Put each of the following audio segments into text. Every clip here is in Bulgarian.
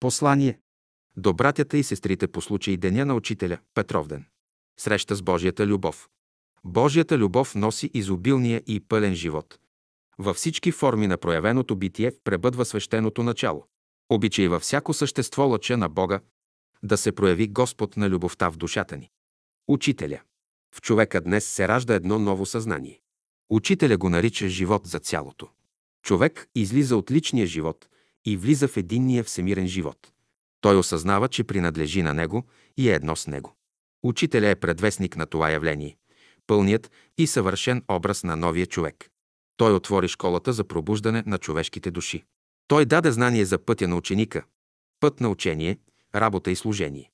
Послание до братята и сестрите по случай Деня на Учителя, Петровден. Среща с Божията любов. Божията любов носи изобилния и пълен живот. Във всички форми на проявеното битие пребъдва свещеното начало. Обичай във всяко същество лъча на Бога да се прояви Господ на любовта в душата ни. Учителя. В човека днес се ражда едно ново съзнание. Учителя го нарича живот за цялото. Човек излиза от личния живот и влиза в единния всемирен живот. Той осъзнава, че принадлежи на него и е едно с него. Учителя е предвестник на това явление, пълният и съвършен образ на новия човек. Той отвори школата за пробуждане на човешките души. Той даде знание за пътя на ученика, път на учение, работа и служение.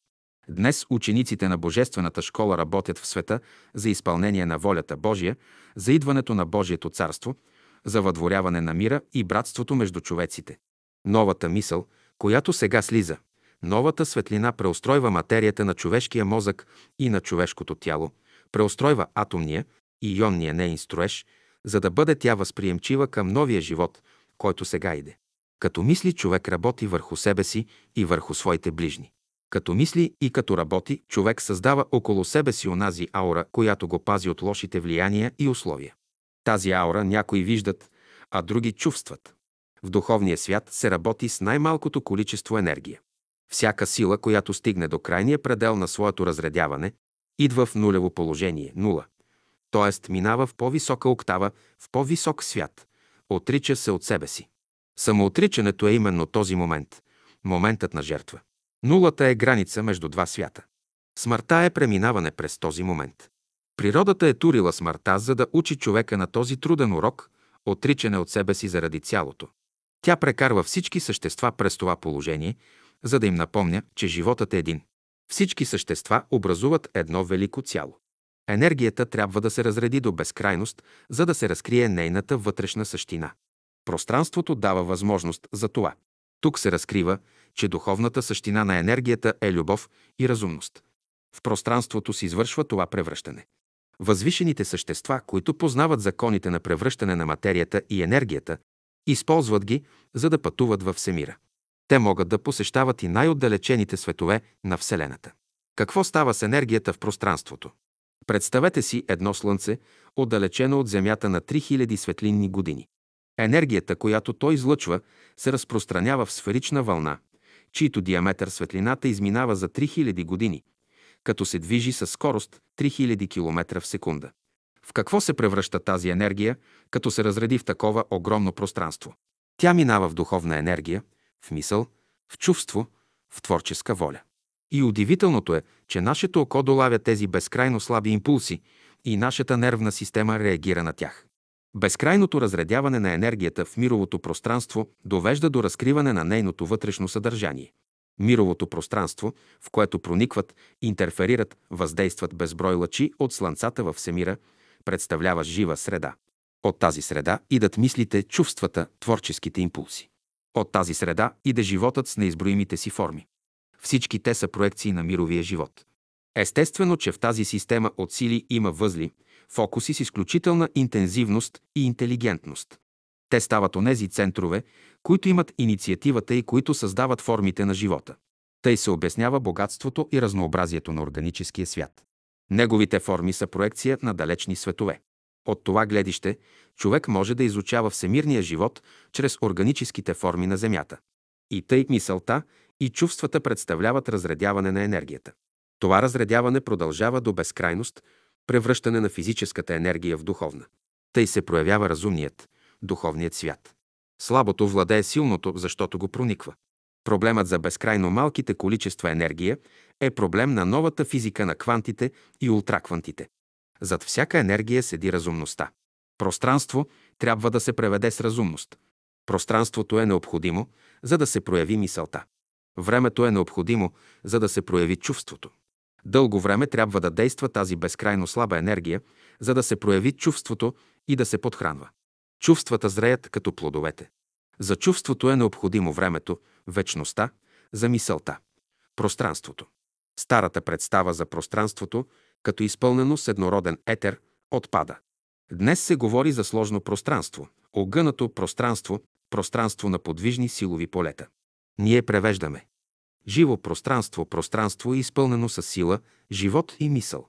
Днес учениците на Божествената школа работят в света за изпълнение на волята Божия, за идването на Божието царство, за въдворяване на мира и братството между човеците. Новата мисъл, която сега слиза, новата светлина преустройва материята на човешкия мозък и на човешкото тяло, преустройва атомния и ионния нейн строеж, за да бъде тя възприемчива към новия живот, който сега иде. Като мисли, човек работи върху себе си и върху своите ближни. Като мисли и като работи, човек създава около себе си онази аура, която го пази от лошите влияния и условия. Тази аура някои виждат, а други чувстват. В духовния свят се работи с най-малкото количество енергия. Всяка сила, която стигне до крайния предел на своето разредяване, идва в нулево положение – нула. Тоест минава в по-висока октава, в по-висок свят. Отрича се от себе си. Самоотричането е именно този момент – моментът на жертва. Нулата е граница между два свята. Смъртта е преминаване през този момент. Природата е турила смъртта, за да учи човека на този труден урок, отричане от себе си заради цялото. Тя прекарва всички същества през това положение, за да им напомня, че животът е един. Всички същества образуват едно велико цяло. Енергията трябва да се разреди до безкрайност, за да се разкрие нейната вътрешна същина. Пространството дава възможност за това. Тук се разкрива, че духовната същина на енергията е любов и разумност. В пространството се извършва това превръщане. Възвишените същества, които познават законите на превръщане на материята и енергията, използват ги, за да пътуват във всемира. Те могат да посещават и най-отдалечените светове на Вселената. Какво става с енергията в пространството? Представете си едно слънце, отдалечено от Земята на 3000 светлинни години. Енергията, която той излъчва, се разпространява в сферична вълна, чийто диаметър светлината изминава за 3000 години, като се движи със скорост 3000 км в секунда. В какво се превръща тази енергия, като се разреди в такова огромно пространство? Тя минава в духовна енергия, в мисъл, в чувство, в творческа воля. И удивителното е, че нашето око долавя тези безкрайно слаби импулси и нашата нервна система реагира на тях. Безкрайното разредяване на енергията в мировото пространство довежда до разкриване на нейното вътрешно съдържание. Мировото пространство, в което проникват, интерферират, въздействат безброй лъчи от слънцата във всемира, представлява жива среда. От тази среда идат мислите, чувствата, творческите импулси. От тази среда иде животът с неизброимите си форми. Всички те са проекции на мировия живот. Естествено, че в тази система от сили има възли, фокуси с изключителна интензивност и интелигентност. Те стават онези центрове, които имат инициативата и които създават формите на живота. Тъй се обяснява богатството и разнообразието на органическия свят. Неговите форми са проекция на далечни светове. От това гледище човек може да изучава всемирния живот чрез органическите форми на Земята. И тъй мисълта и чувствата представляват разредяване на енергията. Това разредяване продължава до безкрайност, превръщане на физическата енергия в духовна. Тъй се проявява разумният, духовният свят. Слабото владее силното, защото го прониква. Проблемът за безкрайно малките количества енергия е проблем на новата физика на квантите и ултраквантите. Зад всяка енергия седи разумността. Пространство трябва да се преведе с разумност. Пространството е необходимо, за да се прояви мисълта. Времето е необходимо, за да се прояви чувството. Дълго време трябва да действа тази безкрайно слаба енергия, за да се прояви чувството и да се подхранва. Чувствата зреят като плодовете. За чувството е необходимо времето, вечността, за мисълта, пространството. Старата представа за пространството, като изпълнено с еднороден етер, отпада. Днес се говори за сложно пространство, огънато пространство, пространство на подвижни силови полета. Ние превеждаме. Живо пространство, пространство е изпълнено с сила, живот и мисъл.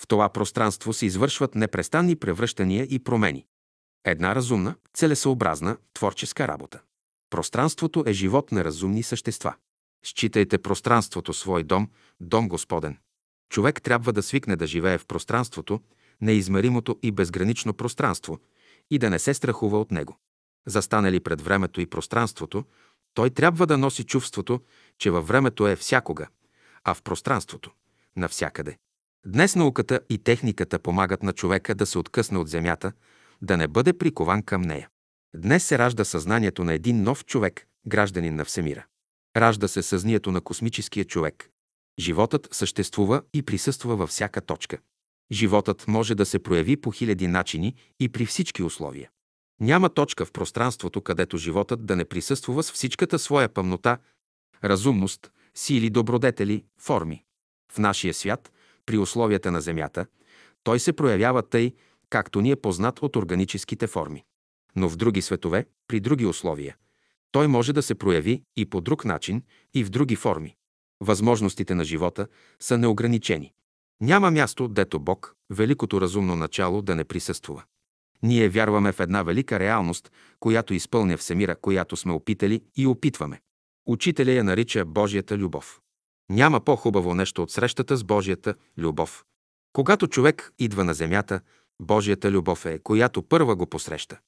В това пространство се извършват непрестанни превръщания и промени. Една разумна, целесъобразна, творческа работа. Пространството е живот на разумни същества. Считайте пространството свой дом, дом Господен. Човек трябва да свикне да живее в пространството, неизмеримото и безгранично пространство, и да не се страхува от него. Застанали пред времето и пространството, той трябва да носи чувството, че във времето е всякога, а в пространството – навсякъде. Днес науката и техниката помагат на човека да се откъсне от земята, да не бъде прикован към нея. Днес се ражда съзнанието на един нов човек, гражданин на Всемира. Ражда се съзнанието на космическия човек. Животът съществува и присъства във всяка точка. Животът може да се прояви по хиляди начини и при всички условия. Няма точка в пространството, където животът да не присъствува с всичката своя пъмнота, разумност, сили, добродетели, форми. В нашия свят, при условията на Земята, той се проявява тъй, както ни е познат от органическите форми. Но в други светове, при други условия, той може да се прояви и по друг начин, и в други форми. Възможностите на живота са неограничени. Няма място, дето Бог, великото разумно начало, да не присъствува. Ние вярваме в една велика реалност, която изпълня всемира, която сме опитали и опитваме. Учителя я нарича Божията любов. Няма по-хубаво нещо от срещата с Божията любов. Когато човек идва на земята, Божията любов е, която първа го посреща.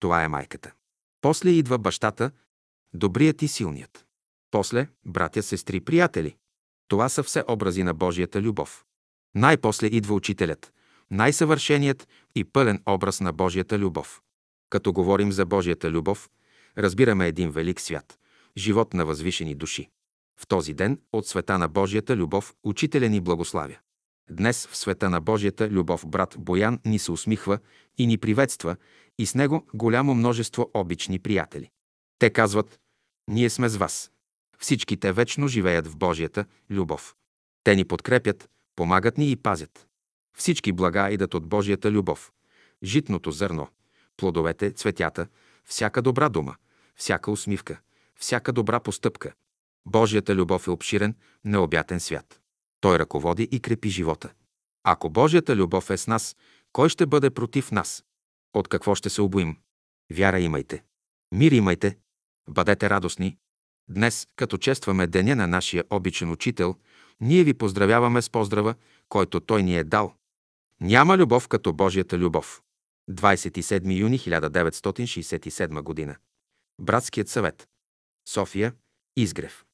Това е майката. После идва бащата, добрият и силният. После братя, сестри, приятели. Това са все образи на Божията любов. Най-после идва учителят, най-съвършеният и пълен образ на Божията любов. Като говорим за Божията любов, разбираме един велик свят, живот на възвишени души. В този ден от света на Божията любов учителя ни благославя. Днес в света на Божията любов брат Боян ни се усмихва и ни приветства и с него голямо множество обични приятели. Те казват, ние сме с вас. Всички те вечно живеят в Божията любов. Те ни подкрепят, помагат ни и пазят. Всички блага идат от Божията любов. Житното зърно, плодовете, цветята, всяка добра дума, всяка усмивка, всяка добра постъпка. Божията любов е обширен, необятен свят. Той ръководи и крепи живота. Ако Божията любов е с нас, кой ще бъде против нас? От какво ще се обоим? Вяра имайте. Мир имайте. Бъдете радостни. Днес, като честваме деня на нашия обичен учител, ние ви поздравяваме с поздрава, който той ни е дал. Няма любов като Божията любов. 27 юни 1967 година. Братският съвет. София. Изгрев.